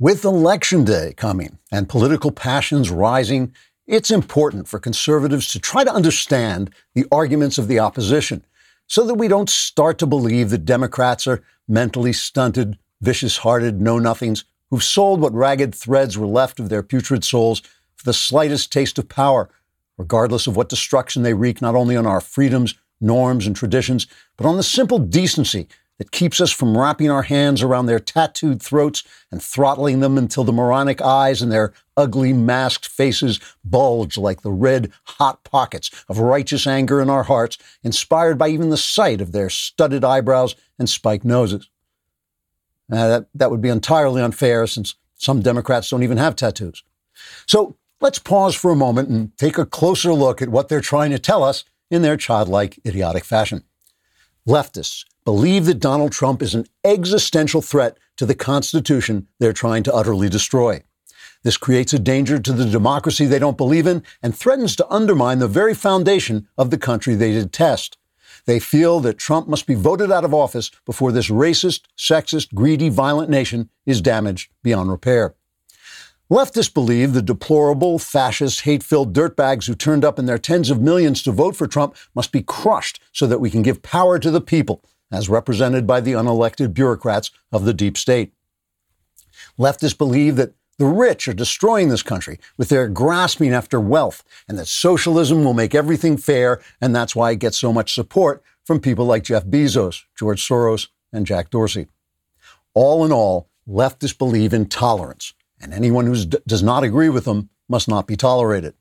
With Election Day coming and political passions rising, it's important for conservatives to try to understand the arguments of the opposition so that we don't start to believe that Democrats are mentally stunted, vicious hearted know nothings who've sold what ragged threads were left of their putrid souls for the slightest taste of power, regardless of what destruction they wreak not only on our freedoms, norms, and traditions, but on the simple decency that keeps us from wrapping our hands around their tattooed throats and throttling them until the moronic eyes and their ugly masked faces bulge like the red, hot pockets of righteous anger in our hearts, inspired by even the sight of their studded eyebrows and spiked noses. Now, that, that would be entirely unfair since some Democrats don't even have tattoos. So let's pause for a moment and take a closer look at what they're trying to tell us in their childlike, idiotic fashion. Leftists believe that Donald Trump is an existential threat to the Constitution they're trying to utterly destroy. This creates a danger to the democracy they don't believe in and threatens to undermine the very foundation of the country they detest. They feel that Trump must be voted out of office before this racist, sexist, greedy, violent nation is damaged beyond repair. Leftists believe the deplorable, fascist, hate filled dirtbags who turned up in their tens of millions to vote for Trump must be crushed so that we can give power to the people as represented by the unelected bureaucrats of the deep state. Leftists believe that the rich are destroying this country with their grasping after wealth, and that socialism will make everything fair, and that's why it gets so much support from people like Jeff Bezos, George Soros, and Jack Dorsey. All in all, leftists believe in tolerance, and anyone who d- does not agree with them must not be tolerated.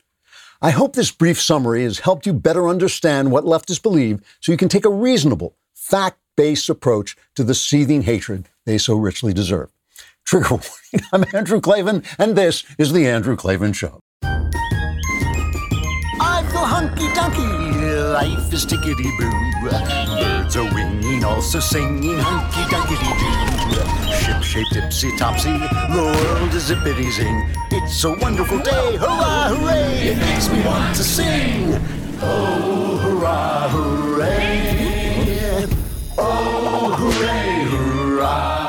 I hope this brief summary has helped you better understand what leftists believe so you can take a reasonable fact based approach to the seething hatred they so richly deserve. Trigger warning I'm Andrew Klavan, and this is The Andrew Klavan Show. I feel hunky dunky, life is tickety boo. Birds are winging, also singing hunky dunky doo. Ship shaped topsy, the world is zippity zing. It's a wonderful day, hurrah, hooray! It makes me want to sing. Oh, hurrah, hooray! Oh, hooray, hurrah!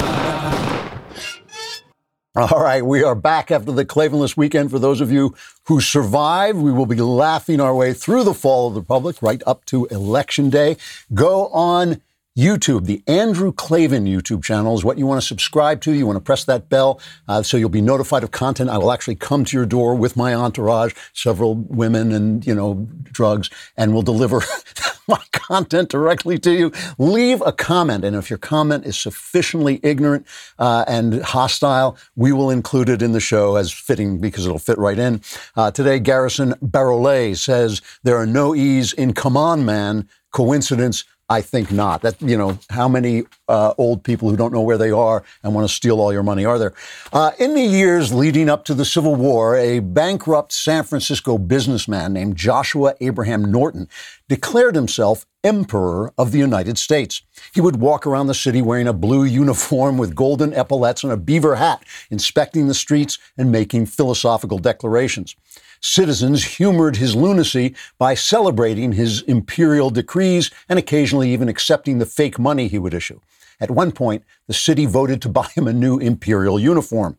All right, we are back after the Klavanless weekend. For those of you who survived, we will be laughing our way through the fall of the Republic right up to Election Day. Go on YouTube, the Andrew Klavan YouTube channel is what you want to subscribe to. You want to press that bell uh, so you'll be notified of content. I will actually come to your door with my entourage, several women and, you know, drugs, and will deliver my content directly to you. Leave a comment. And if your comment is sufficiently ignorant uh, and hostile, we will include it in the show as fitting because it'll fit right in. Uh, today, Garrison Barolet says there are no E's in Come On Man. Coincidence? I think not. That you know, how many uh, old people who don't know where they are and want to steal all your money are there? Uh, in the years leading up to the Civil War, a bankrupt San Francisco businessman named Joshua Abraham Norton declared himself Emperor of the United States. He would walk around the city wearing a blue uniform with golden epaulets and a beaver hat, inspecting the streets and making philosophical declarations. Citizens humored his lunacy by celebrating his imperial decrees and occasionally even accepting the fake money he would issue. At one point, the city voted to buy him a new imperial uniform.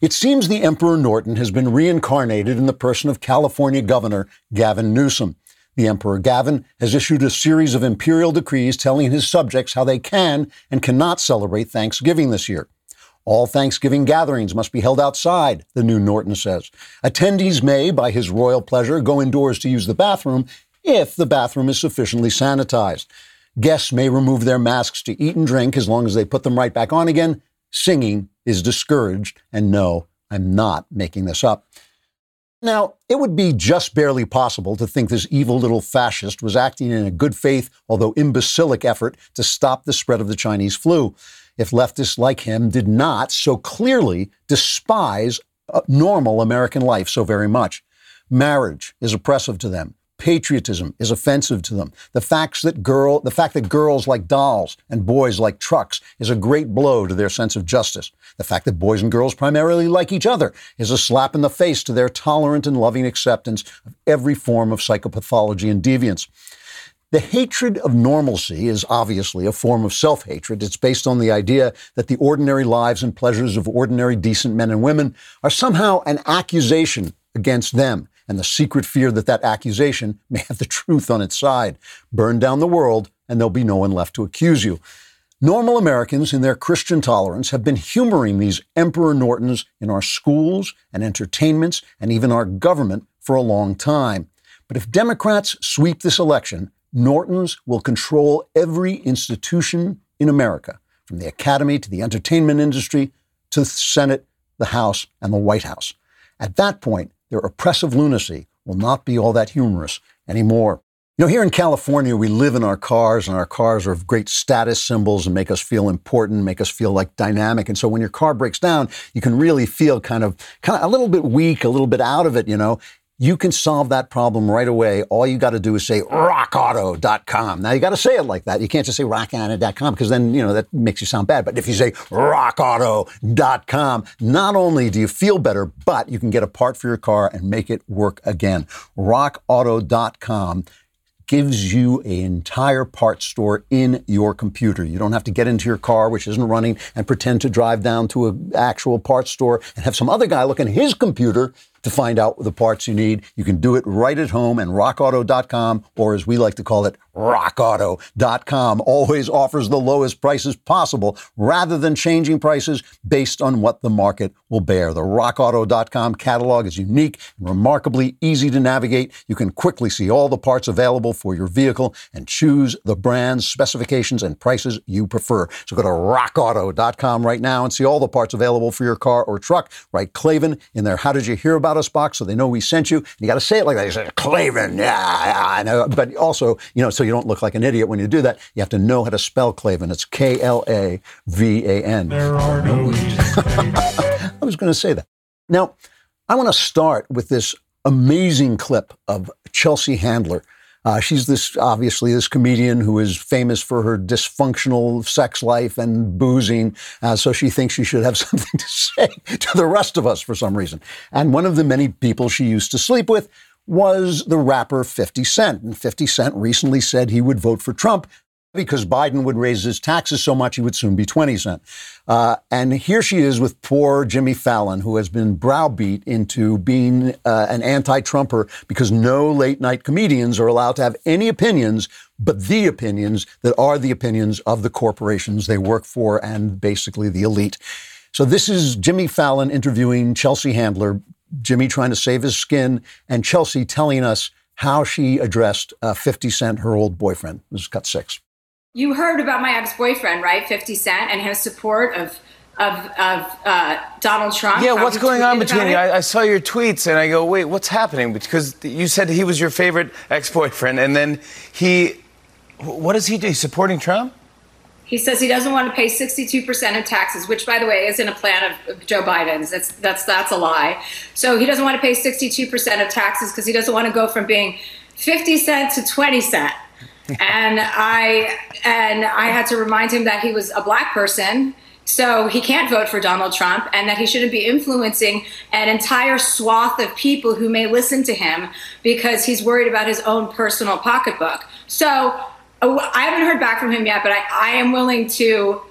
It seems the Emperor Norton has been reincarnated in the person of California Governor Gavin Newsom. The Emperor Gavin has issued a series of imperial decrees telling his subjects how they can and cannot celebrate Thanksgiving this year. All Thanksgiving gatherings must be held outside, the new Norton says. Attendees may, by his royal pleasure, go indoors to use the bathroom if the bathroom is sufficiently sanitized. Guests may remove their masks to eat and drink as long as they put them right back on again. Singing is discouraged. And no, I'm not making this up. Now, it would be just barely possible to think this evil little fascist was acting in a good faith, although imbecilic effort to stop the spread of the Chinese flu if leftists like him did not so clearly despise uh, normal American life so very much. Marriage is oppressive to them. Patriotism is offensive to them. The facts that girl, the fact that girls like dolls and boys like trucks is a great blow to their sense of justice. The fact that boys and girls primarily like each other is a slap in the face to their tolerant and loving acceptance of every form of psychopathology and deviance. The hatred of normalcy is obviously a form of self hatred. It's based on the idea that the ordinary lives and pleasures of ordinary decent men and women are somehow an accusation against them, and the secret fear that that accusation may have the truth on its side. Burn down the world, and there'll be no one left to accuse you. Normal Americans, in their Christian tolerance, have been humoring these Emperor Nortons in our schools and entertainments and even our government for a long time. But if Democrats sweep this election, Nortons will control every institution in America, from the academy to the entertainment industry to the Senate, the House, and the White House. At that point, their oppressive lunacy will not be all that humorous anymore. You know, here in California, we live in our cars, and our cars are great status symbols and make us feel important, make us feel like dynamic. And so when your car breaks down, you can really feel kind of, kind of a little bit weak, a little bit out of it, you know you can solve that problem right away. All you got to do is say rockauto.com. Now you got to say it like that. You can't just say rockauto.com because then, you know, that makes you sound bad. But if you say rockauto.com, not only do you feel better, but you can get a part for your car and make it work again. rockauto.com gives you an entire parts store in your computer. You don't have to get into your car, which isn't running, and pretend to drive down to an actual parts store and have some other guy look in his computer to find out the parts you need. You can do it right at home and rockauto.com, or as we like to call it, rockauto.com always offers the lowest prices possible rather than changing prices based on what the market will bear. The rockauto.com catalog is unique and remarkably easy to navigate. You can quickly see all the parts available for your vehicle and choose the brands, specifications, and prices you prefer. So go to rockauto.com right now and see all the parts available for your car or truck. Write Klavan in their How Did You Hear About about us box so they know we sent you. And you got to say it like that. You say, Klavan, yeah, yeah, I know. But also, you know, so you don't look like an idiot when you do that, you have to know how to spell Klavan. It's K L A V A N. There are no I was going to say that. Now, I want to start with this amazing clip of Chelsea Handler uh, she's this obviously this comedian who is famous for her dysfunctional sex life and boozing. Uh, so she thinks she should have something to say to the rest of us for some reason. And one of the many people she used to sleep with was the rapper 50 Cent. And 50 Cent recently said he would vote for Trump because Biden would raise his taxes so much he would soon be 20 cent. Uh, and here she is with poor Jimmy Fallon, who has been browbeat into being uh, an anti-Trumper because no late night comedians are allowed to have any opinions but the opinions that are the opinions of the corporations they work for and basically the elite. So this is Jimmy Fallon interviewing Chelsea Handler, Jimmy trying to save his skin, and Chelsea telling us how she addressed uh, 50 Cent, her old boyfriend. This is cut six. You heard about my ex-boyfriend, right? 50 Cent and his support of of, of uh, Donald Trump. Yeah, what's going on between you? I, I, saw your tweets and I go, wait, what's happening? Because you said he was your favorite ex-boyfriend, and then he, what does he do? He's supporting Trump? He says he doesn't want to pay 62% of taxes, which, by the way, isn't a plan of Joe Biden's. That's that's that's a lie. So he doesn't want to pay 62% of taxes because he doesn't want to go from being 50 cent to 20 cent and I and I had to remind him that he was a black person. So he can't vote for Donald Trump and that he shouldn't be influencing an entire swath of people who may listen to him because he's worried about his own personal pocketbook. So uh, I haven't heard back from him yet, but I, I am willing to,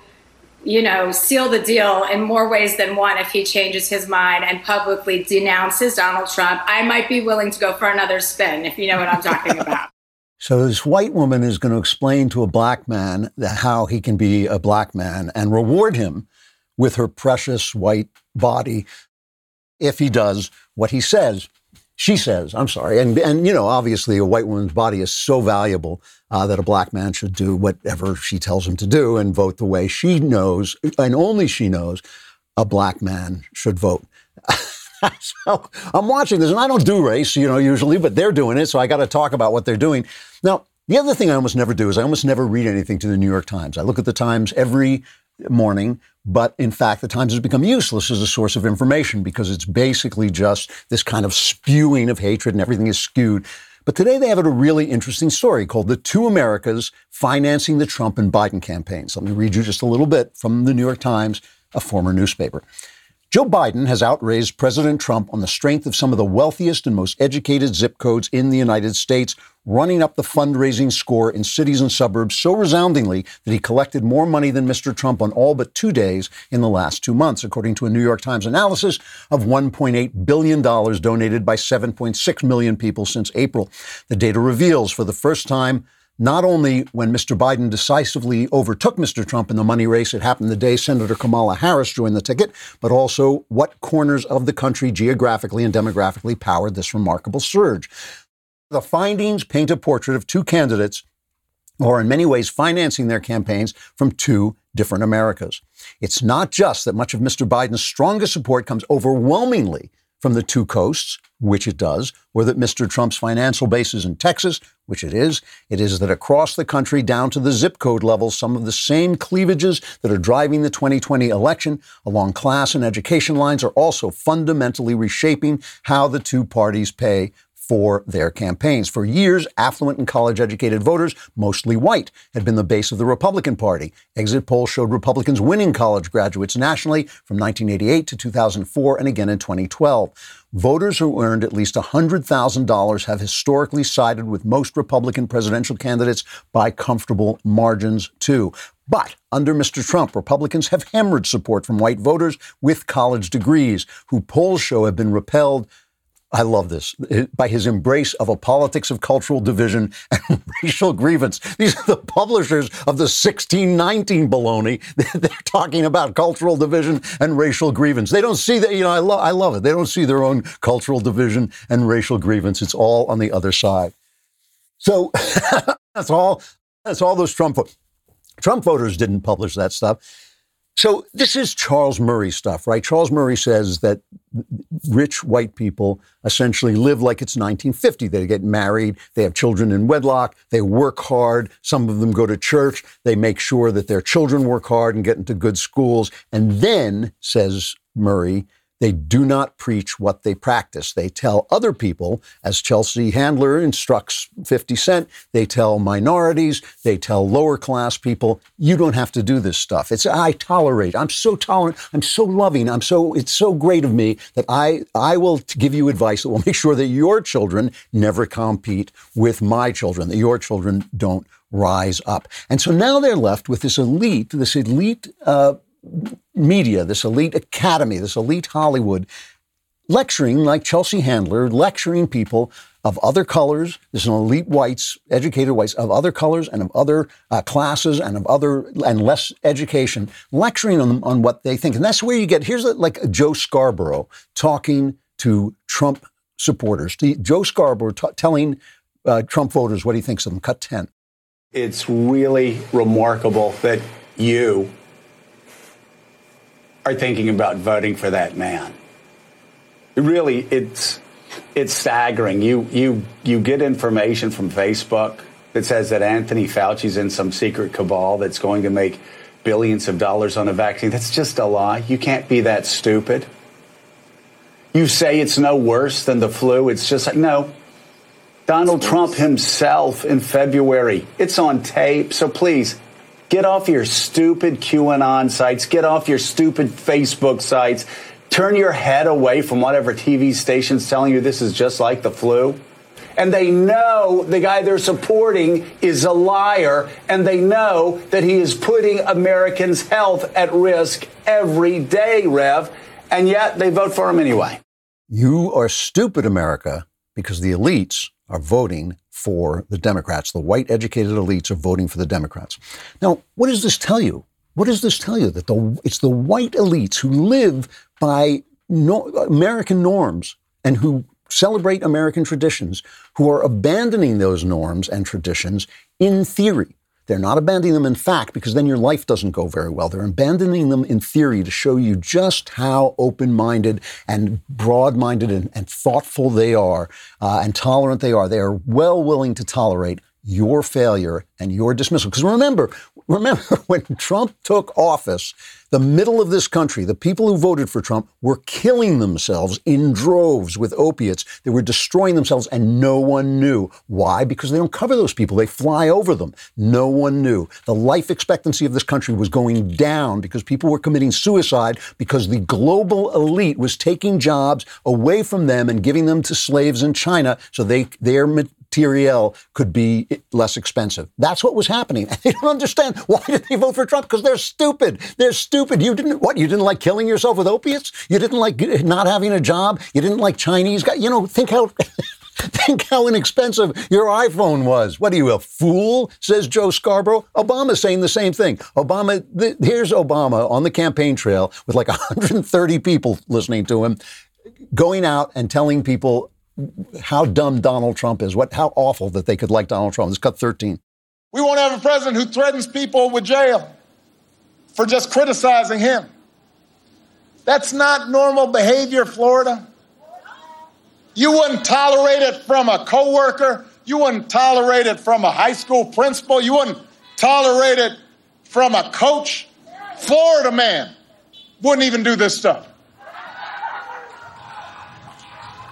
you know, seal the deal in more ways than one if he changes his mind and publicly denounces Donald Trump. I might be willing to go for another spin, if you know what I'm talking about. So this white woman is going to explain to a black man how he can be a black man and reward him with her precious white body if he does what he says. She says, I'm sorry. And, and you know, obviously a white woman's body is so valuable uh, that a black man should do whatever she tells him to do and vote the way she knows, and only she knows, a black man should vote. so I'm watching this, and I don't do race, you know, usually, but they're doing it, so I got to talk about what they're doing. Now, the other thing I almost never do is I almost never read anything to the New York Times. I look at the Times every morning, but in fact, the Times has become useless as a source of information because it's basically just this kind of spewing of hatred and everything is skewed. But today they have a really interesting story called The Two Americas Financing the Trump and Biden Campaigns. Let me read you just a little bit from the New York Times, a former newspaper. Joe Biden has outraised President Trump on the strength of some of the wealthiest and most educated zip codes in the United States, running up the fundraising score in cities and suburbs so resoundingly that he collected more money than Mr. Trump on all but two days in the last two months, according to a New York Times analysis of $1.8 billion donated by 7.6 million people since April. The data reveals for the first time not only when Mr. Biden decisively overtook Mr. Trump in the money race, it happened the day Senator Kamala Harris joined the ticket, but also what corners of the country geographically and demographically powered this remarkable surge. The findings paint a portrait of two candidates who are in many ways financing their campaigns from two different Americas. It's not just that much of Mr. Biden's strongest support comes overwhelmingly from the two coasts, which it does, or that Mr. Trump's financial base is in Texas, which it is. It is that across the country, down to the zip code level, some of the same cleavages that are driving the 2020 election along class and education lines are also fundamentally reshaping how the two parties pay for their campaigns. For years, affluent and college educated voters, mostly white, had been the base of the Republican Party. Exit polls showed Republicans winning college graduates nationally from 1988 to 2004 and again in 2012. Voters who earned at least $100,000 have historically sided with most Republican presidential candidates by comfortable margins, too. But under Mr. Trump, Republicans have hemorrhaged support from white voters with college degrees, who polls show have been repelled I love this, by his embrace of a politics of cultural division and racial grievance. These are the publishers of the 1619 baloney. They're talking about cultural division and racial grievance. They don't see that, you know, I, lo- I love it. They don't see their own cultural division and racial grievance. It's all on the other side. So that's all, that's all those Trump, Trump voters didn't publish that stuff. So this is Charles Murray stuff, right? Charles Murray says that rich white people essentially live like it's 1950. They get married, they have children in wedlock, they work hard. Some of them go to church. They make sure that their children work hard and get into good schools. And then, says Murray, they do not preach what they practice. They tell other people, as Chelsea Handler instructs 50 Cent, they tell minorities, they tell lower class people, you don't have to do this stuff. It's I tolerate. I'm so tolerant. I'm so loving. I'm so it's so great of me that I I will give you advice that will make sure that your children never compete with my children, that your children don't rise up. And so now they're left with this elite, this elite uh, media, this elite academy, this elite Hollywood, lecturing like Chelsea Handler, lecturing people of other colors. There's an elite whites, educated whites of other colors and of other uh, classes and of other and less education, lecturing on, on what they think. And that's where you get, here's like Joe Scarborough talking to Trump supporters. Joe Scarborough t- telling uh, Trump voters what he thinks of them. Cut 10. It's really remarkable that you, are thinking about voting for that man. Really, it's it's staggering. You you you get information from Facebook that says that Anthony Fauci's in some secret cabal that's going to make billions of dollars on a vaccine. That's just a lie. You can't be that stupid. You say it's no worse than the flu. It's just like no. Donald Trump himself in February. It's on tape. So please Get off your stupid QAnon sites. Get off your stupid Facebook sites. Turn your head away from whatever TV station's telling you this is just like the flu. And they know the guy they're supporting is a liar, and they know that he is putting Americans' health at risk every day, Rev, and yet they vote for him anyway. You are stupid, America, because the elites are voting for the Democrats. The white educated elites are voting for the Democrats. Now, what does this tell you? What does this tell you? That the, it's the white elites who live by no, American norms and who celebrate American traditions who are abandoning those norms and traditions in theory. They're not abandoning them in fact because then your life doesn't go very well. They're abandoning them in theory to show you just how open minded and broad minded and, and, thoughtful they are uh, and tolerant they are. They are well willing to tolerate your failure and your dismissal. Because remember, remember when Trump took office, the middle of this country, the people who voted for Trump were killing themselves in droves with opiates. They were destroying themselves and no one knew. Why? Because they don't cover those people. They fly over them. No one knew. The life expectancy of this country was going down because people were committing suicide because the global elite was taking jobs away from them and giving them to slaves in China so they, their materiel could be less expensive. That's what was happening. And they don't understand why did they vote for Trump? Because they're stupid. They're stupid. You didn't what? You didn't like killing yourself with opiates? You didn't like not having a job? You didn't like Chinese guys? You know, think how Think how inexpensive your iPhone was. What are you, a fool? Says Joe Scarborough. Obama's saying the same thing. Obama, th- here's Obama on the campaign trail with like 130 people listening to him, going out and telling people how dumb Donald Trump is, what how awful that they could like Donald Trump. Let's cut 13. We won't have a president who threatens people with jail for just criticizing him. That's not normal behavior, Florida. You wouldn't tolerate it from a coworker. You wouldn't tolerate it from a high school principal. You wouldn't tolerate it from a coach. Florida man wouldn't even do this stuff.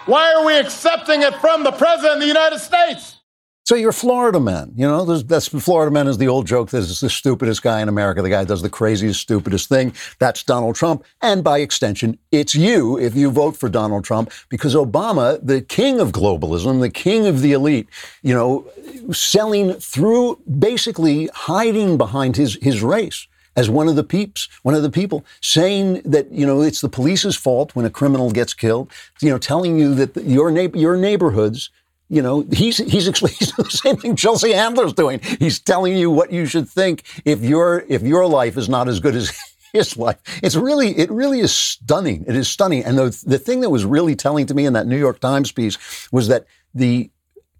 Why are we accepting it from the President of the United States? So you're Florida man. You know, that's Florida man is the old joke that is the stupidest guy in America. The guy does the craziest, stupidest thing. That's Donald Trump. And by extension, it's you if you vote for Donald Trump because Obama, the king of globalism, the king of the elite, you know, selling through basically hiding behind his, his race as one of the peeps, one of the people, saying that you know it's the police's fault when a criminal gets killed. You know, telling you that your neighbor, your neighborhoods. You know, he's he's, he's the same thing Chelsea Handler's doing. He's telling you what you should think if your if your life is not as good as his life. It's really, it really is stunning. It is stunning. And the, the thing that was really telling to me in that New York Times piece was that the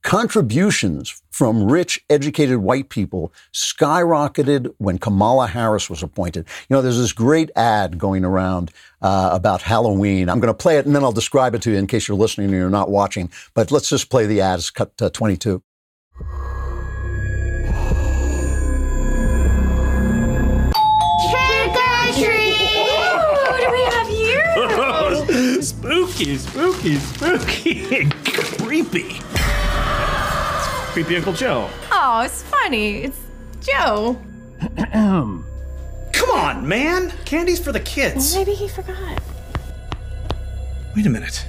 contributions from rich, educated white people skyrocketed when Kamala Harris was appointed. You know, there's this great ad going around uh, about Halloween. I'm going to play it and then I'll describe it to you in case you're listening and you're not watching. But let's just play the ads. cut to 22. spooky, spooky, spooky, creepy creepy Uncle Joe. Oh, it's funny. It's Joe. Come on, man. Candy's for the kids. Maybe he forgot. Wait a minute.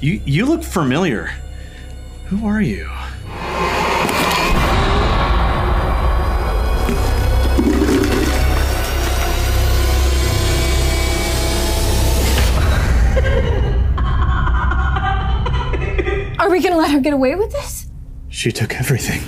You you look familiar. Who are you? Are we gonna let her get away with this? She took everything.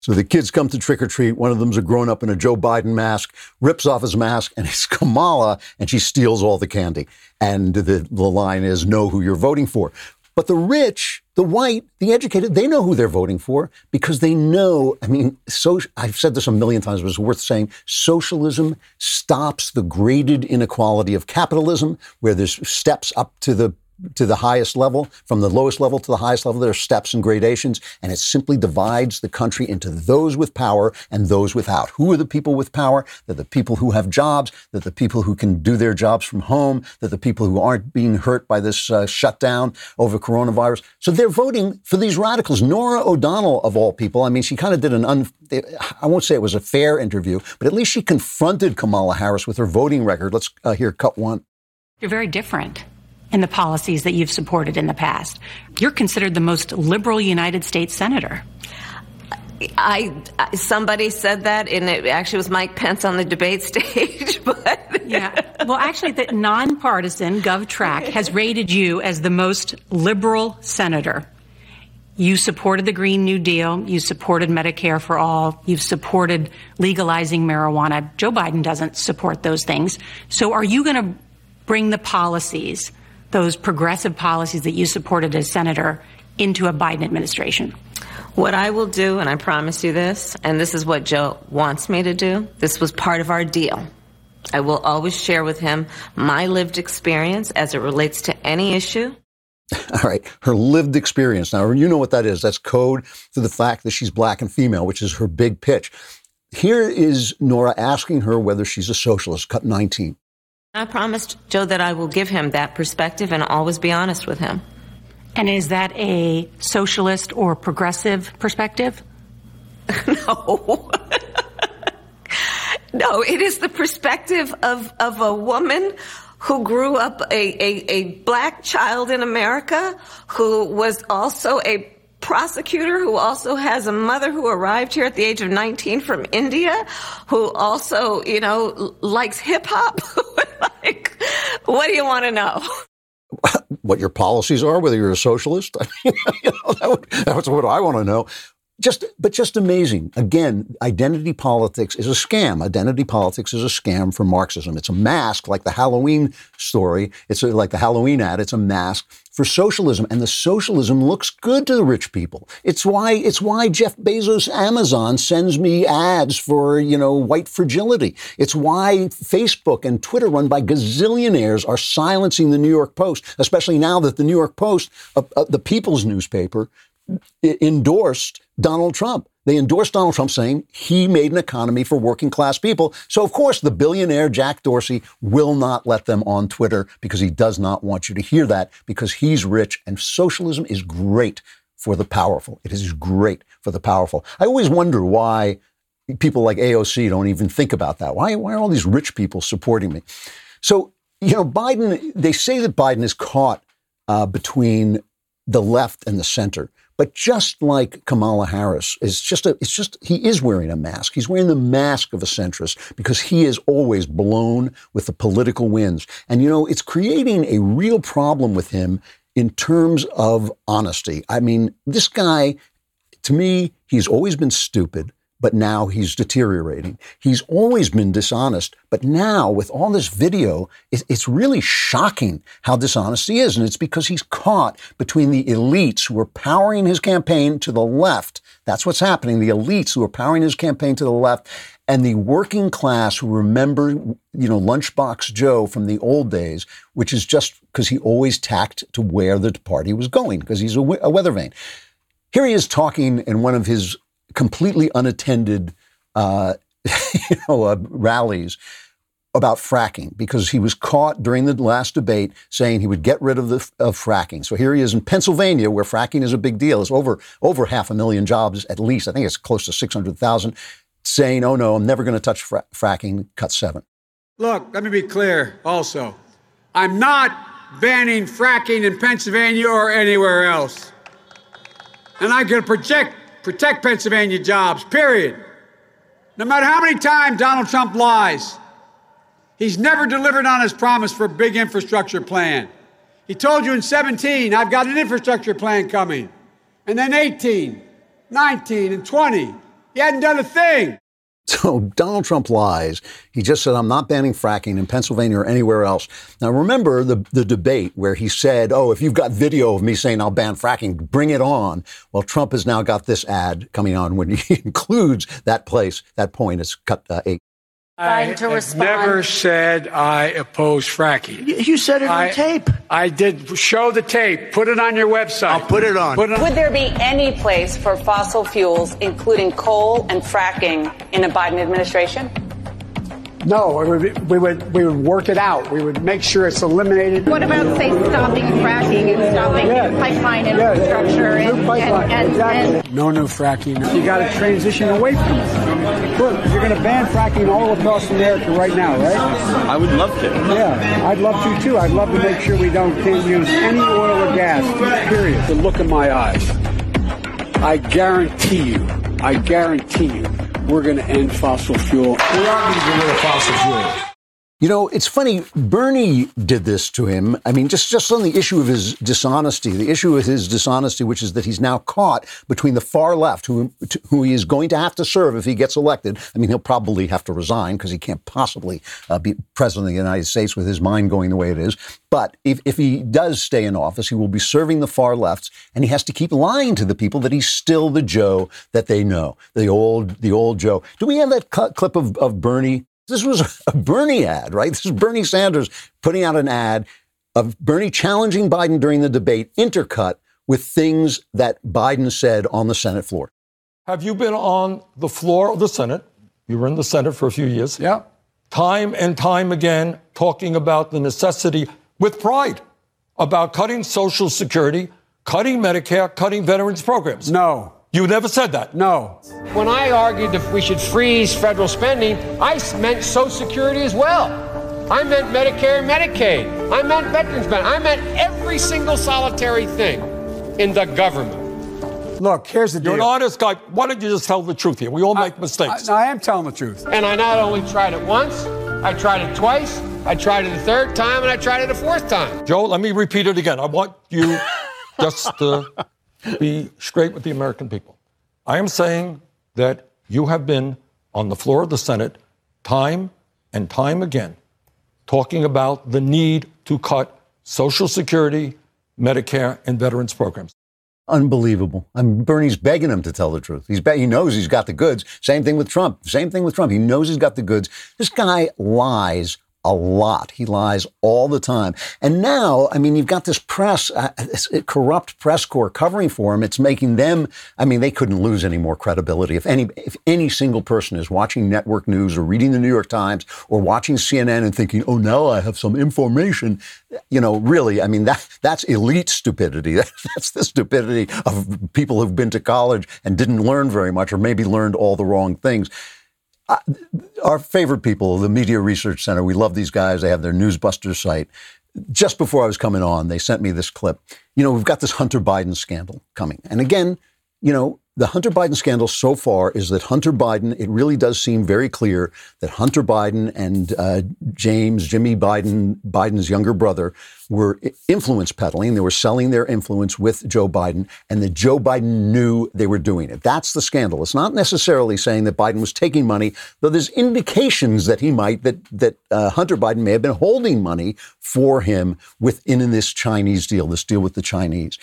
So the kids come to trick or treat. One of them's a grown up in a Joe Biden mask, rips off his mask, and it's Kamala, and she steals all the candy. And the, the line is, know who you're voting for. But the rich, the white, the educated, they know who they're voting for because they know. I mean, so I've said this a million times, but it's worth saying. Socialism stops the graded inequality of capitalism, where there's steps up to the to the highest level, from the lowest level to the highest level, there are steps and gradations, and it simply divides the country into those with power and those without. Who are the people with power? They're the people who have jobs, they're the people who can do their jobs from home, they're the people who aren't being hurt by this uh, shutdown over coronavirus. So they're voting for these radicals. Norah O'Donnell, of all people, I mean, she kind of did an un, I won't say it was a fair interview, but at least she confronted Kamala Harris with her voting record. Let's uh, hear cut one. You're very different in the policies that you've supported in the past. You're considered the most liberal United States senator. I somebody said that, and it actually was Mike Pence on the debate stage. But yeah, well, actually, the nonpartisan GovTrack has rated you as the most liberal senator. You supported the Green New Deal. You supported Medicare for all. You've supported legalizing marijuana. Joe Biden doesn't support those things. So, are you going to bring the policies? Those progressive policies that you supported as senator into a Biden administration? What I will do, and I promise you this, and this is what Joe wants me to do, this was part of our deal. I will always share with him my lived experience as it relates to any issue. All right, her lived experience. Now, you know what that is. That's code for the fact that she's black and female, which is her big pitch. Here is Norah asking her whether she's a socialist, cut 19. I promised Joe that I will give him that perspective and always be honest with him. And is that a socialist or progressive perspective? no. no, it is the perspective of, of a woman who grew up a, a, a black child in America, who was also a prosecutor who also has a mother who arrived here at the age of 19 from India, who also, you know, likes hip hop. like, what do you want to know? What your policies are, whether you're a socialist? You know, that would, that's what I want to know just but just amazing again identity politics is a scam identity politics is a scam for marxism it's a mask like the halloween story it's like the halloween ad it's a mask for socialism and the socialism looks good to the rich people it's why it's why jeff bezos amazon sends me ads for you know white fragility it's why facebook and twitter run by gazillionaires are silencing the new york post especially now that the new york post uh, uh, the people's newspaper endorsed Donald Trump. They endorsed Donald Trump saying he made an economy for working class people. So, of course, the billionaire Jack Dorsey will not let them on Twitter because he does not want you to hear that because he's rich and socialism is great for the powerful. It is great for the powerful. I always wonder why people like AOC don't even think about that. Why, why are all these rich people supporting me? So, you know, Biden, they say that Biden is caught uh, between the left and the center. But just like Kamala Harris is just a, it's just, he is wearing a mask. He's wearing the mask of a centrist because he is always blown with the political winds. And, you know, it's creating a real problem with him in terms of honesty. I mean, this guy, to me, he's always been stupid but now he's deteriorating. He's always been dishonest, but now with all this video, it's really shocking how dishonest he is. And it's because he's caught between the elites who are powering his campaign to the left. That's what's happening. The elites who are powering his campaign to the left and the working class who remember, you know, Lunchbox Joe from the old days, which is just because he always tacked to where the party was going because he's a, a weather vane. Here he is talking in one of his completely unattended uh, you know, uh, rallies about fracking because he was caught during the last debate saying he would get rid of the of fracking. So here he is in Pennsylvania, where fracking is a big deal. It's over over half a million jobs at least. I think it's close to six hundred thousand. Saying, "Oh no, I'm never going to touch fra- fracking." Cut seven. Look, let me be clear. Also, I'm not banning fracking in Pennsylvania or anywhere else, and I can project protect Pennsylvania jobs, period. No matter how many times Donald Trump lies, he's never delivered on his promise for a big infrastructure plan. He told you in 17, I've got an infrastructure plan coming. And then 18, 19, and 20. He hadn't done a thing. So Donald Trump lies. He just said, I'm not banning fracking in Pennsylvania or anywhere else. Now, remember the, the debate where he said, Oh, if you've got video of me saying I'll ban fracking, bring it on. Well, Trump has now got this ad coming on when he includes that place, that point. It's cut uh, eight. I to respond. never said I oppose fracking. You said it I, on tape. I did. Show the tape. Put it on your website. I'll put it on. Put it on. Would there be any place for fossil fuels, including coal and fracking, in a Biden administration? No, we would, we would we would work it out. We would make sure it's eliminated. What about say stopping fracking and stopping yeah. pipeline infrastructure yeah, yeah. and, pipeline. and, exactly. and, no new fracking. You got to transition away from it. Look, you're going to ban fracking all across America right now, right? I would love to. Yeah, I'd love to too. I'd love to make sure we don't can't use any oil or gas. Period. The look in my eyes. I guarantee you. I guarantee you we're going to end fossil fuel. We are going to get rid of fossil fuel. You know, it's funny. Bernie did this to him. I mean, just, just on the issue of his dishonesty, the issue of his dishonesty, which is that he's now caught between the far left, who, who he is going to have to serve if he gets elected. I mean, he'll probably have to resign because he can't possibly uh, be president of the United States with his mind going the way it is. But if, if he does stay in office, he will be serving the far left, and he has to keep lying to the people that he's still the Joe that they know, the old, the old Joe. Do we have that clip of, of Bernie this was a Bernie ad, right? This is Bernie Sanders putting out an ad of Bernie challenging Biden during the debate intercut with things that Biden said on the Senate floor. Have you been on the floor of the Senate? You were in the Senate for a few years. Yeah. Time and time again, talking about the necessity with pride about cutting Social Security, cutting Medicare, cutting veterans programs. No. You never said that. No. When I argued that we should freeze federal spending, I meant Social Security as well. I meant Medicare and Medicaid. I meant veterans benefits. I meant every single solitary thing in the government. Look, here's the deal. You're an honest guy. Why don't you just tell the truth here? We all make mistakes. I, I am telling the truth. And I not only tried it once, I tried it twice, I tried it a third time, and I tried it a fourth time. Joe, let me repeat it again. I want you just to be straight with the American people. I am saying that you have been on the floor of the Senate time and time again talking about the need to cut Social Security, Medicare, and veterans programs. Unbelievable. I mean, Bernie's begging him to tell the truth. He's be- he knows he's got the goods. Same thing with Trump. Same thing with Trump. He knows he's got the goods. This guy lies a lot. He lies all the time. And now, I mean, you've got this press, uh, corrupt press corps covering for him. It's making them, I mean, they couldn't lose any more credibility. If any, if any single person is watching network news or reading the New York Times or watching CNN and thinking, oh, now I have some information, you know, really, I mean, that, that's elite stupidity. That's the stupidity of people who've been to college and didn't learn very much or maybe learned all the wrong things our favorite people, the Media Research Center, we love these guys. They have their Newsbusters site. Just before I was coming on, they sent me this clip. You know, we've got this Hunter Biden scandal coming. And again, you know, the Hunter Biden scandal so far is that Hunter Biden, it really does seem very clear that Hunter Biden and uh, James, Jimmy Biden, Biden's younger brother, were influence peddling. They were selling their influence with Joe Biden, and that Joe Biden knew they were doing it. That's the scandal. It's not necessarily saying that Biden was taking money, though there's indications that he might, that, that uh, Hunter Biden may have been holding money for him within this Chinese deal, this deal with the Chinese.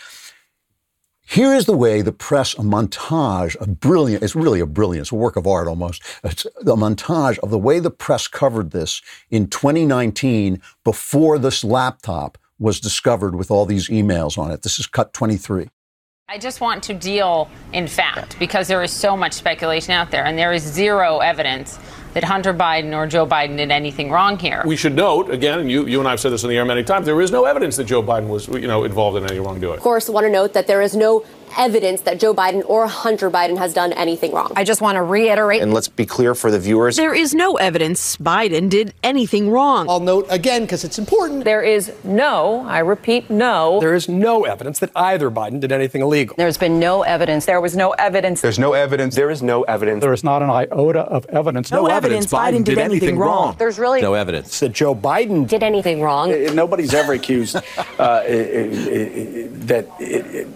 Here is the way the press, a montage, a brilliant, it's really a brilliant, it's a work of art almost. It's a montage of the way the press covered this in 2019 before this laptop was discovered with all these emails on it. This is cut 23. I just want to deal in fact because there is so much speculation out there and there is zero evidence that Hunter Biden or Joe Biden did anything wrong here. We should note again, and you, you and I have said this in the air many times. There is no evidence that Joe Biden was, you know, involved in any wrongdoing. Of course, I want to note that there is no evidence that Joe Biden or Hunter Biden has done anything wrong. I just want to reiterate. And let's be clear for the viewers. There is no evidence Biden did anything wrong. I'll note again because it's important. There is no, I repeat, no. There is no evidence that either Biden did anything illegal. There's been no evidence. There was no evidence. There's no evidence. There is no evidence. There is not an iota of evidence. No, no evidence, Biden, Biden did, did anything, wrong. wrong. There's really no evidence that Joe Biden did anything wrong. Eh, eh, nobody's ever accused uh, eh, that.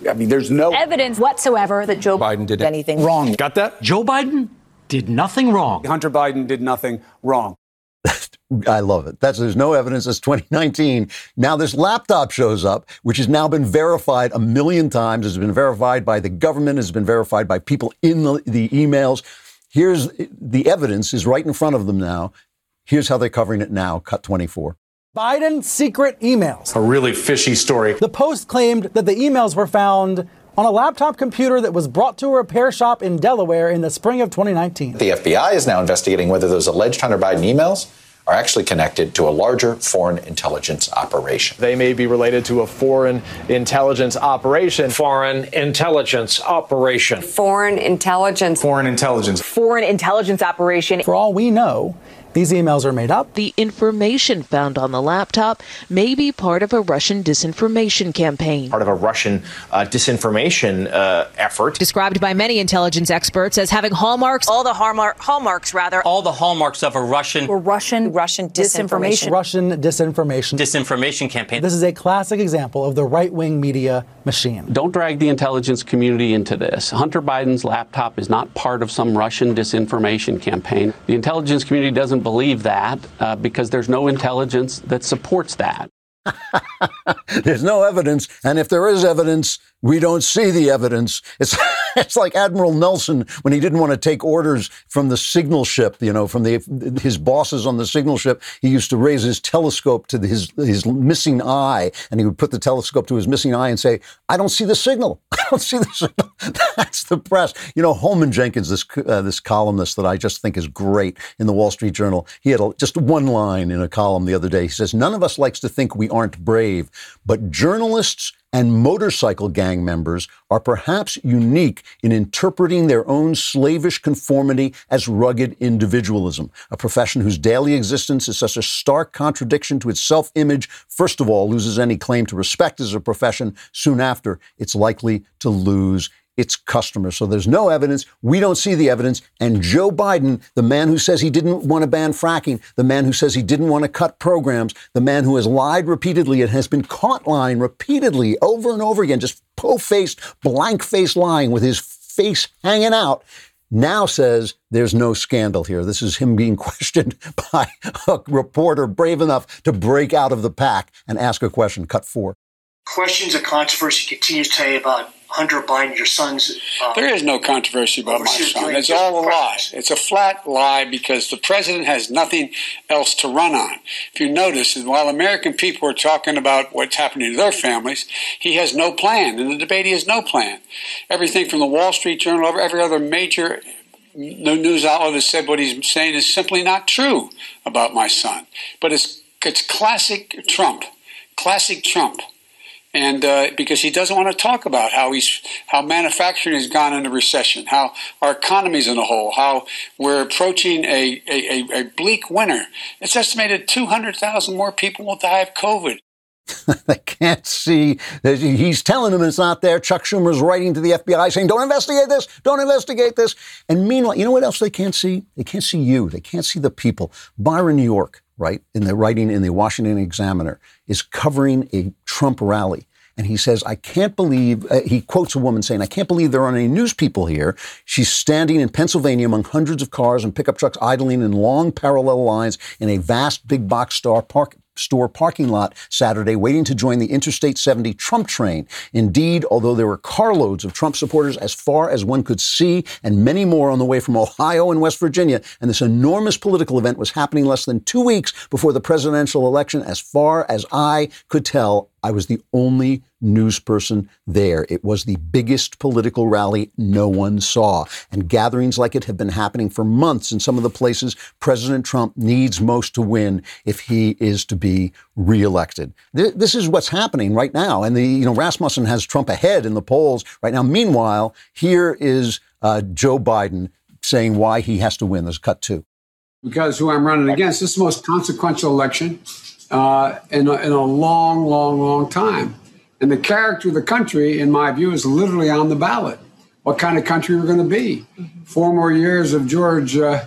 I mean, there's no evidence whatsoever that Joe Biden did anything wrong. Got that? Joe Biden did nothing wrong. Hunter Biden did nothing wrong. I love it. That's there's no evidence. It's 2019. Now this laptop shows up, which has now been verified a million times. It's been verified by the government. It's been verified by people in the, the emails. Here's the evidence is right in front of them now. Here's how they're covering it now. Cut 24. Biden secret emails. A really fishy story. The Post claimed that the emails were found on a laptop computer that was brought to a repair shop in Delaware in the spring of 2019. The FBI is now investigating whether those alleged Hunter Biden emails are actually connected to a larger foreign intelligence operation. They may be related to a foreign intelligence operation. Foreign intelligence operation. Foreign intelligence. Foreign intelligence. Foreign intelligence operation. For all we know, these emails are made up. The information found on the laptop may be part of a Russian disinformation campaign. Part of a Russian uh, disinformation uh, effort. Described by many intelligence experts as having hallmarks. All the hallmark, hallmarks, rather. All the hallmarks of a Russian. Or Russian. Russian disinformation. Russian disinformation. Disinformation campaign. This is a classic example of the right wing media machine. Don't drag the intelligence community into this. Hunter Biden's laptop is not part of some Russian disinformation campaign. The intelligence community doesn't believe that uh, because there's no intelligence that supports that. There's no evidence, and if there is evidence, we don't see the evidence. It's it's like Admiral Nelson when he didn't want to take orders from the signal ship, you know, from the his bosses on the signal ship. He used to raise his telescope to his his missing eye, and he would put the telescope to his missing eye and say, "I don't see the signal. I don't see the signal." That's the press. You know, Holman Jenkins, this uh, this columnist that I just think is great in the Wall Street Journal. He had a, just one line in a column the other day. He says, "None of us likes to think we aren't brave, but journalists." And motorcycle gang members are perhaps unique in interpreting their own slavish conformity as rugged individualism, a profession whose daily existence is such a stark contradiction to its self image, first of all, loses any claim to respect as a profession. Soon after, it's likely to lose its customers. So there's no evidence. We don't see the evidence. And Joe Biden, the man who says he didn't want to ban fracking, the man who says he didn't want to cut programs, the man who has lied repeatedly and has been caught lying repeatedly over and over again, just po faced, blank faced lying with his face hanging out. Now says there's no scandal here. This is him being questioned by a reporter brave enough to break out of the pack and ask a question. Cut four. Questions of controversy continues today about Hunter Biden, your son's. Uh, there is no controversy about my son. It's all a lie. It's a flat lie because the president has nothing else to run on. If you notice, while American people are talking about what's happening to their families, he has no plan. In the debate, he has no plan. Everything from the Wall Street Journal, over every other major news outlet has said what he's saying is simply not true about my son. But it's it's classic Trump, classic Trump and uh, because he doesn't want to talk about how he's how manufacturing has gone into recession, how our economy's in a hole, how we're approaching a, a, a bleak winter. It's estimated 200,000 more people will die of COVID. they can't see. He's telling them it's not there. Chuck Schumer's writing to the FBI saying, don't investigate this, don't investigate this. And meanwhile, you know what else they can't see? They can't see you. They can't see the people. Byron New York, right, in the writing in the Washington Examiner, is covering a Trump rally. And he says, I can't believe, uh, he quotes a woman saying, I can't believe there aren't any news people here. She's standing in Pennsylvania among hundreds of cars and pickup trucks idling in long parallel lines in a vast big box star park, store parking lot Saturday, waiting to join the Interstate 70 Trump train. Indeed, although there were carloads of Trump supporters as far as one could see, and many more on the way from Ohio and West Virginia, and this enormous political event was happening less than two weeks before the presidential election, as far as I could tell, I was the only news person there. It was the biggest political rally no one saw. And gatherings like it have been happening for months in some of the places President Trump needs most to win if he is to be reelected. This is what's happening right now. And the, you know, Rasmussen has Trump ahead in the polls right now. Meanwhile, here is uh, Joe Biden saying why he has to win. There's cut two. Because who I'm running against, this is the most consequential election uh, in, a, in a long, long, long time. And the character of the country, in my view, is literally on the ballot. What kind of country we're going to be? Mm-hmm. Four more years of George. Uh,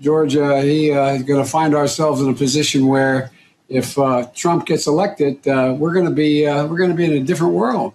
George, uh, he uh, is going to find ourselves in a position where, if uh, Trump gets elected, uh, we're going to be uh, we're going to be in a different world.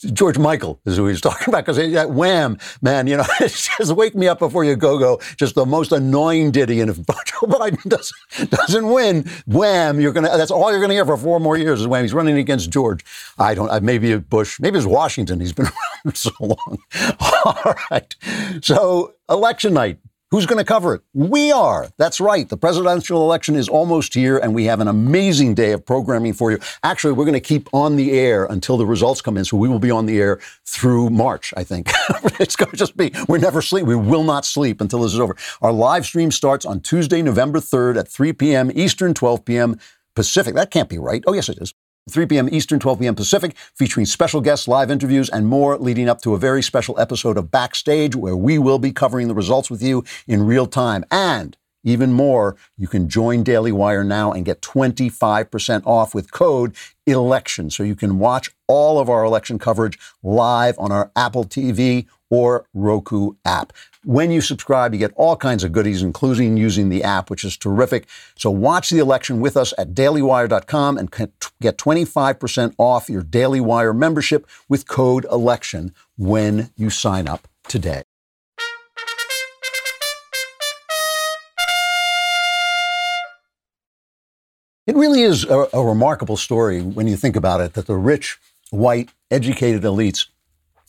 George Michael is who he's talking about because that wham, man, you know, just wake me up before you go go. Just the most annoying ditty. And if Joe Biden doesn't doesn't win, wham, you're gonna. That's all you're gonna hear for four more years is wham. He's running against George. I don't. Maybe Bush. Maybe it's Washington. He's been around so long. All right. So election night. Who's going to cover it? We are. That's right. The presidential election is almost here, and we have an amazing day of programming for you. Actually, we're going to keep on the air until the results come in, so we will be on the air through March, I think. it's going to just be, we're never sleep. We will not sleep until this is over. Our live stream starts on Tuesday, November 3rd at 3 p.m. Eastern, 12 p.m. Pacific. That can't be right. Oh, yes, it is. 3 p.m. Eastern, 12 p.m. Pacific, featuring special guests, live interviews, and more, leading up to a very special episode of Backstage, where we will be covering the results with you in real time. And even more, you can join Daily Wire now and get 25% off with code ELECTION. So you can watch all of our election coverage live on our Apple TV or Roku app. When you subscribe, you get all kinds of goodies, including using the app, which is terrific. So watch the election with us at dailywire.com and get 25% off your Daily Wire membership with code ELECTION when you sign up today. It really is a, a remarkable story when you think about it that the rich, white, educated elites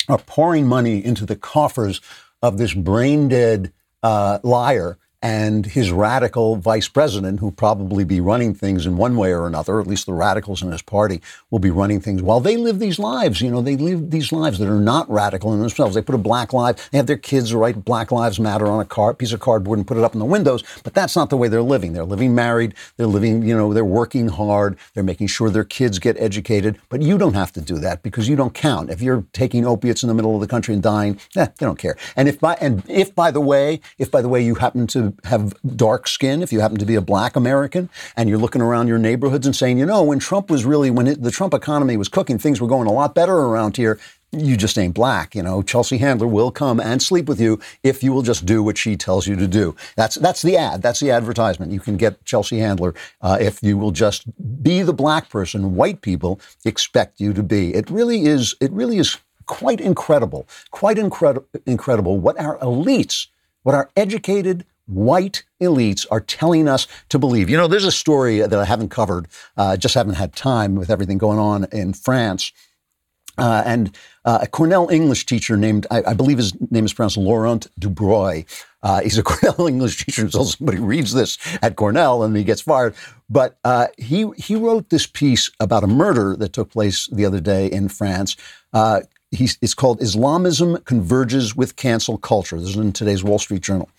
are pouring money into the coffers of this brain dead uh, liar and his radical vice president, who probably be running things in one way or another, at least the radicals in his party will be running things while they live these lives. You know, they live these lives that are not radical in themselves. They put a black live, they have their kids write Black Lives Matter on a card, piece of cardboard and put it up in the windows, but that's not the way they're living. They're living married, they're living, you know, they're working hard, they're making sure their kids get educated, but you don't have to do that because you don't count. If you're taking opiates in the middle of the country and dying, eh, they don't care. And if by and if by the way, if by the way you happen to have dark skin, if you happen to be a black American and you're looking around your neighborhoods and saying, you know, when Trump was really, when it, the Trump economy was cooking, things were going a lot better around here. You just ain't black, you know. Chelsea Handler will come and sleep with you if you will just do what she tells you to do. That's that's the ad. That's the advertisement. You can get Chelsea Handler uh, if you will just be the black person white people expect you to be. It really is. It really is quite incredible. Quite incredible. Incredible what our elites, what our educated white elites are telling us to believe. You know, there's a story that I haven't covered, uh, just haven't had time with everything going on in France. Uh, and uh, a Cornell English teacher named, I, I, believe his name is pronounced Laurent Dubreuil. Uh, he's a Cornell English teacher until somebody reads this at Cornell and he gets fired. But uh, he he wrote this piece about a murder that took place the other day in France. Uh, it's called "Islamism Converges with Cancel Culture." This is in today's Wall Street Journal.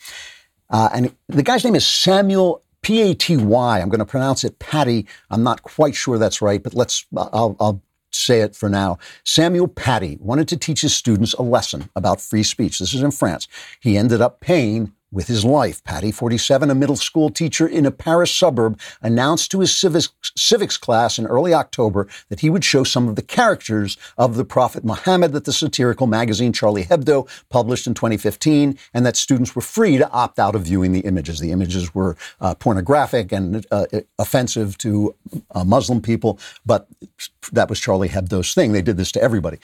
Uh, and the guy's name is Samuel P A T Y. I'm going to pronounce it Patty. I'm not quite sure that's right, but let's. I'll, I'll say it for now. Samuel Paty wanted to teach his students a lesson about free speech. This is in France. He ended up paying with his life. Paty, 47, a middle school teacher in a Paris suburb, announced to his civics, civics class in early October that he would show some of the characters of the Prophet Muhammad that the satirical magazine Charlie Hebdo published in 2015, and that students were free to opt out of viewing the images. The images were uh, pornographic and uh, offensive to uh, Muslim people, but that was Charlie Hebdo's thing. They did this to everybody.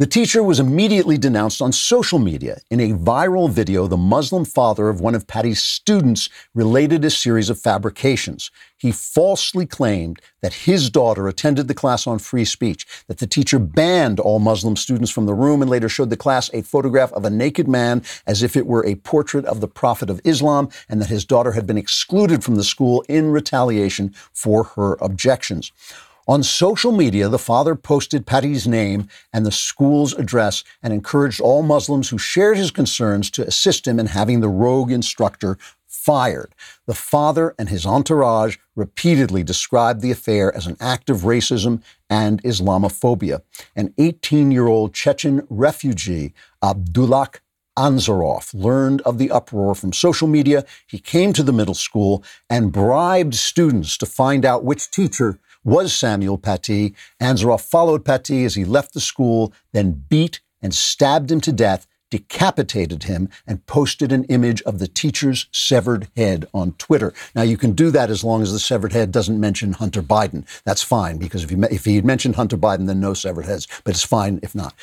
The teacher was immediately denounced on social media. In a viral video, the Muslim father of one of Paty's students related a series of fabrications. He falsely claimed that his daughter attended the class on free speech, that the teacher banned all Muslim students from the room and later showed the class a photograph of a naked man as if it were a portrait of the Prophet of Islam, and that his daughter had been excluded from the school in retaliation for her objections. On social media, the father posted Paty's name and the school's address and encouraged all Muslims who shared his concerns to assist him in having the rogue instructor fired. The father and his entourage repeatedly described the affair as an act of racism and Islamophobia. An 18 year old Chechen refugee, Abdullah Anzorov learned of the uproar from social media. He came to the middle school and bribed students to find out which teacher was Samuel Paty. Anzorov followed Paty as he left the school, then beat and stabbed him to death, decapitated him, and posted an image of the teacher's severed head on Twitter. Now, you can do that as long as the severed head doesn't mention Hunter Biden. That's fine, because if, you, if he had mentioned Hunter Biden, then no severed heads, but it's fine if not.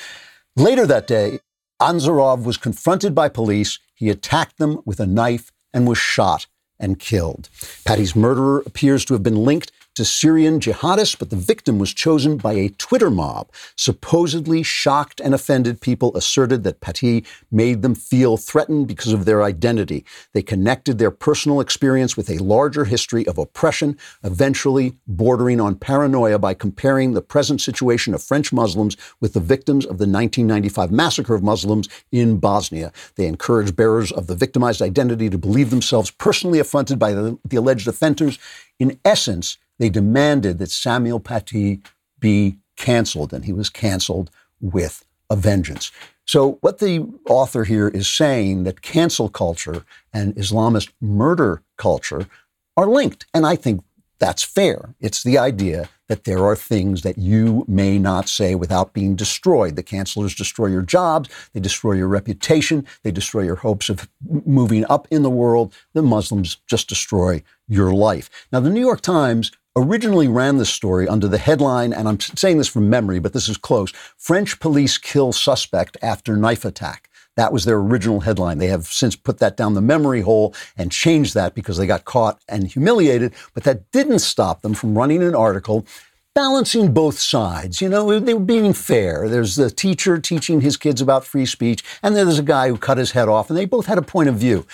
Later that day, Anzorov was confronted by police. He attacked them with a knife and was shot and killed. Paty's murderer appears to have been linked to Syrian jihadists, but the victim was chosen by a Twitter mob. Supposedly shocked and offended people asserted that Paty made them feel threatened because of their identity. They connected their personal experience with a larger history of oppression, eventually bordering on paranoia by comparing the present situation of French Muslims with the victims of the 1995 massacre of Muslims in Bosnia. They encouraged bearers of the victimized identity to believe themselves personally affronted by the, the alleged offenders. In essence, they demanded that Samuel Paty be canceled, and he was canceled with a vengeance. So, what the author here is saying that cancel culture and Islamist murder culture are linked. And I think that's fair. It's the idea that there are things that you may not say without being destroyed. The cancelers destroy your jobs, they destroy your reputation, they destroy your hopes of moving up in the world. The Muslims just destroy your life. Now, the New York Times originally ran this story under the headline, and I'm saying this from memory, but this is close French police kill suspect after knife attack. That was their original headline. They have since put that down the memory hole and changed that because they got caught and humiliated. But that didn't stop them from running an article balancing both sides. You know, they were being fair. There's the teacher teaching his kids about free speech, and then there's a guy who cut his head off, and they both had a point of view.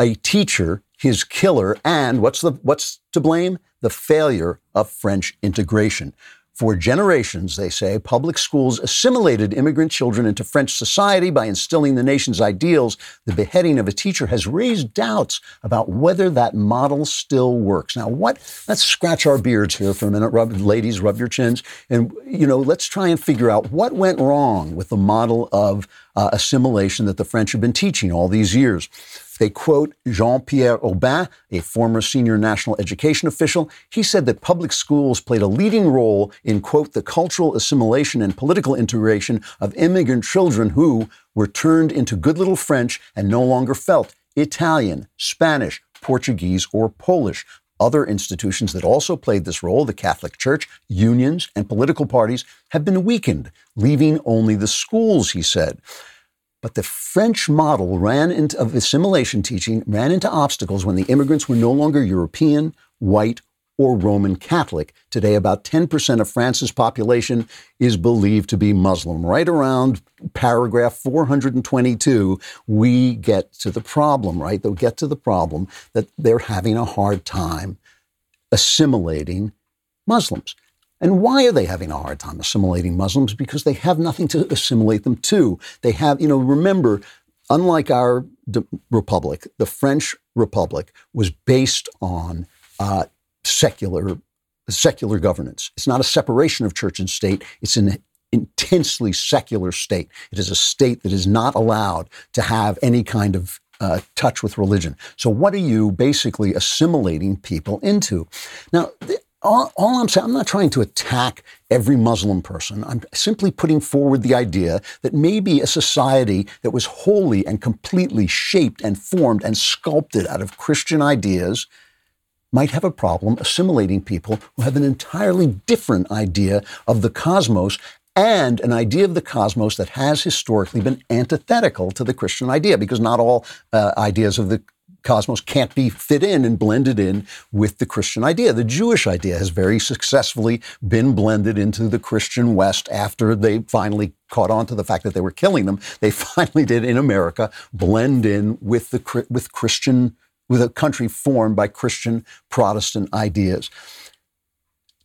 A teacher, his killer, and what's the what's to blame? The failure of French integration. For generations, they say, public schools assimilated immigrant children into French society by instilling the nation's ideals. The beheading of a teacher has raised doubts about whether that model still works. Now, what? Let's scratch our beards here for a minute. Rub, ladies, rub your chins. And, you know, let's try and figure out what went wrong with the model of uh, assimilation that the French have been teaching all these years. They quote Jean Pierre Obin, a former senior national education official. He said that public schools played a leading role in, quote, the cultural assimilation and political integration of immigrant children who were turned into good little French and no longer felt Italian, Spanish, Portuguese, or Polish. Other institutions that also played this role, the Catholic Church, unions, and political parties, have been weakened, leaving only the schools, he said. But the French model ran into of assimilation teaching ran into obstacles when the immigrants were no longer European, white, or Roman Catholic. Today, about 10% of France's population is believed to be Muslim. Right around paragraph 422, we get to the problem, right? They'll get to the problem that they're having a hard time assimilating Muslims. And why are they having a hard time assimilating Muslims? Because they have nothing to assimilate them to. They have, you know, remember, unlike our de- republic, the French Republic was based on uh, secular secular governance. It's not a separation of church and state. It's an intensely secular state. It is a state that is not allowed to have any kind of uh, touch with religion. So, what are you basically assimilating people into? Now, th- all, all, I'm saying, I'm not trying to attack every Muslim person. I'm simply putting forward the idea that maybe a society that was wholly and completely shaped and formed and sculpted out of Christian ideas might have a problem assimilating people who have an entirely different idea of the cosmos and an idea of the cosmos that has historically been antithetical to the Christian idea, because not all uh, ideas of the cosmos can't be fit in and blended in with the Christian idea. The Jewish idea has very successfully been blended into the Christian West after they finally caught on to the fact that they were killing them. They finally did in America blend in with the with Christian with a country formed by Christian Protestant ideas.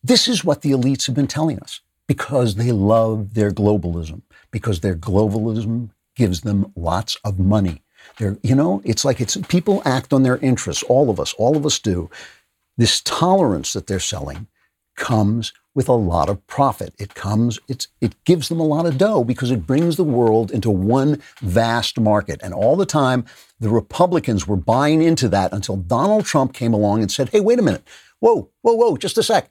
This is what the elites have been telling us because they love their globalism, because their globalism gives them lots of money. They're, you know, it's like it's people act on their interests. All of us, all of us do. This tolerance that they're selling comes with a lot of profit. It comes, it's, it gives them a lot of dough because it brings the world into one vast market. And all the time, the Republicans were buying into that until Donald Trump came along and said, hey, wait a minute. Whoa, whoa, whoa, just a sec.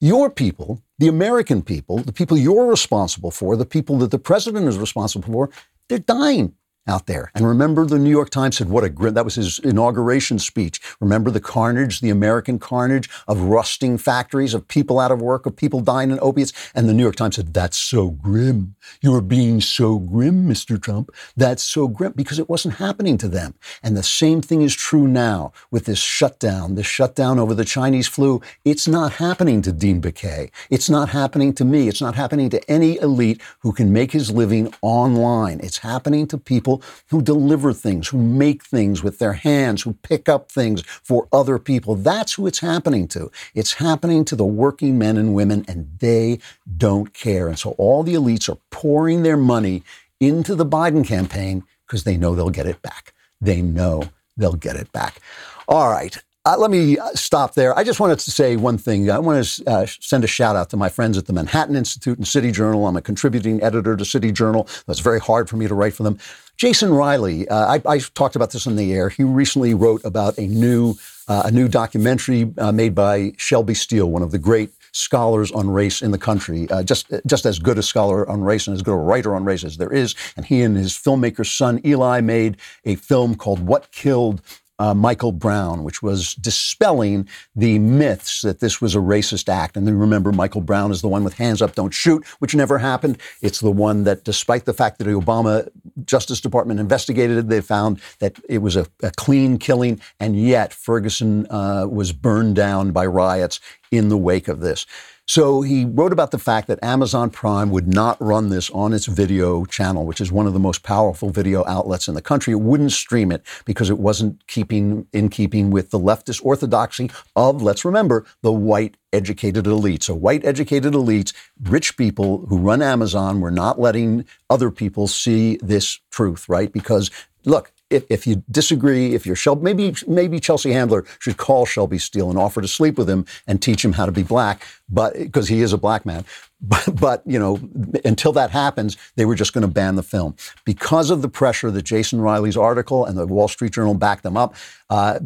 Your people, the American people, the people you're responsible for, the people that the president is responsible for, they're dying out there. And remember, the New York Times said, what a grim, that was his inauguration speech. Remember the carnage, the American carnage of rusting factories, of people out of work, of people dying in opiates. And the New York Times said, that's so grim. You're being so grim, Mr. Trump. That's so grim because it wasn't happening to them. And the same thing is true now with this shutdown, this shutdown over the Chinese flu. It's not happening to Dean Baquet. It's not happening to me. It's not happening to any elite who can make his living online. It's happening to people who deliver things, who make things with their hands, who pick up things for other people. That's who it's happening to. It's happening to the working men and women, and they don't care. And so all the elites are pouring their money into the Biden campaign because they know they'll get it back. They know they'll get it back. All right. Uh, let me uh, stop there. I just wanted to say one thing. I want to uh, send a shout out to my friends at the Manhattan Institute and City Journal. I'm a contributing editor to City Journal. It's very hard for me to write for them. Jason Riley, uh, I, I, talked about this on the air. He recently wrote about a new uh, a new documentary uh, made by Shelby Steele, one of the great scholars on race in the country, just just as good a scholar on race and as good a writer on race as there is. And he and his filmmaker son Eli made a film called "What Killed uh, Michael Brown, which was dispelling the myths that this was a racist act. And then remember, Michael Brown is the one with hands up, don't shoot, which never happened. It's the one that, despite the fact that the Obama Justice Department investigated it, they found that it was a, a clean killing, and yet Ferguson uh, was burned down by riots in the wake of this. So he wrote about the fact that Amazon Prime would not run this on its video channel, which is one of the most powerful video outlets in the country. It wouldn't stream it because it wasn't keeping in keeping with the leftist orthodoxy of, let's remember, the white educated elite. So white educated elites, rich people who run Amazon were not letting other people see this truth, right? Because look, if, if you disagree, if you're Shelby, maybe maybe Chelsea Handler should call Shelby Steele and offer to sleep with him and teach him how to be black, but because he is a black man. But, but you know, until that happens, they were just going to ban the film because of the pressure that Jason Riley's article and the Wall Street Journal backed them up. Uh,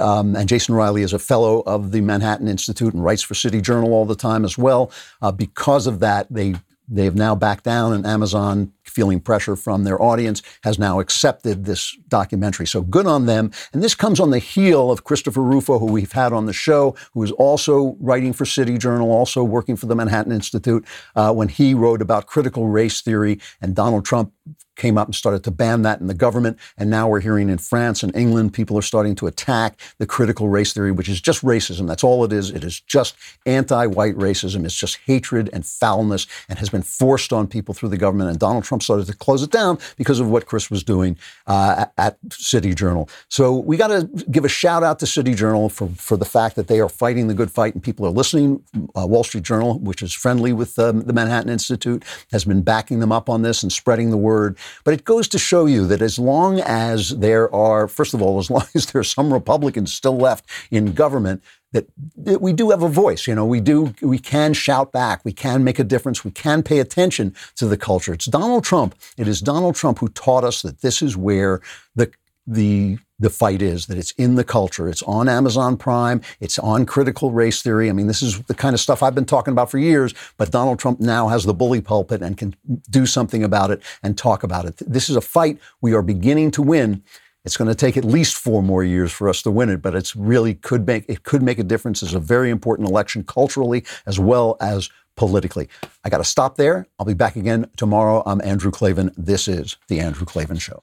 um, and Jason Riley is a fellow of the Manhattan Institute and writes for City Journal all the time as well. Uh, because of that, they they've now backed down, and Amazon feeling pressure from their audience, has now accepted this documentary. So good on them. And this comes on the heel of Christopher Rufo, who we've had on the show, who is also writing for City Journal, also working for the Manhattan Institute, uh, when he wrote about critical race theory and Donald Trump came up and started to ban that in the government. And now we're hearing in France and England, people are starting to attack the critical race theory, which is just racism. That's all it is. It is just anti white racism. It's just hatred and foulness and has been forced on people through the government. And Donald Trump started to close it down because of what Chris was doing uh, at City Journal. So we got to give a shout out to City Journal for, for the fact that they are fighting the good fight and people are listening. Uh, Wall Street Journal, which is friendly with um, the Manhattan Institute, has been backing them up on this and spreading the word. But it goes to show you that as long as there are, first of all, as long as there are some Republicans still left in government, that, that, we do have a voice. You know, we do, we can shout back. We can make a difference. We can pay attention to the culture. It's Donald Trump. It is Donald Trump who taught us that this is where the, the, the fight is, that it's in the culture. It's on Amazon Prime. It's on critical race theory. I mean, this is the kind of stuff I've been talking about for years, but Donald Trump now has the bully pulpit and can do something about it and talk about it. This is a fight we are beginning to win. It's going to take at least four more years for us to win it, but it's really could make it could make a difference. It's a very important election culturally as well as politically. I got to stop there. I'll be back again tomorrow. I'm Andrew Klavan. This is the Andrew Klavan Show.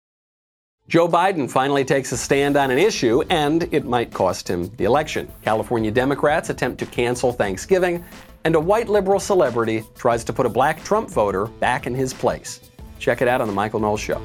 Joe Biden finally takes a stand on an issue, and it might cost him the election. California Democrats attempt to cancel Thanksgiving, and a white liberal celebrity tries to put a black Trump voter back in his place. Check it out on The Michael Knowles Show.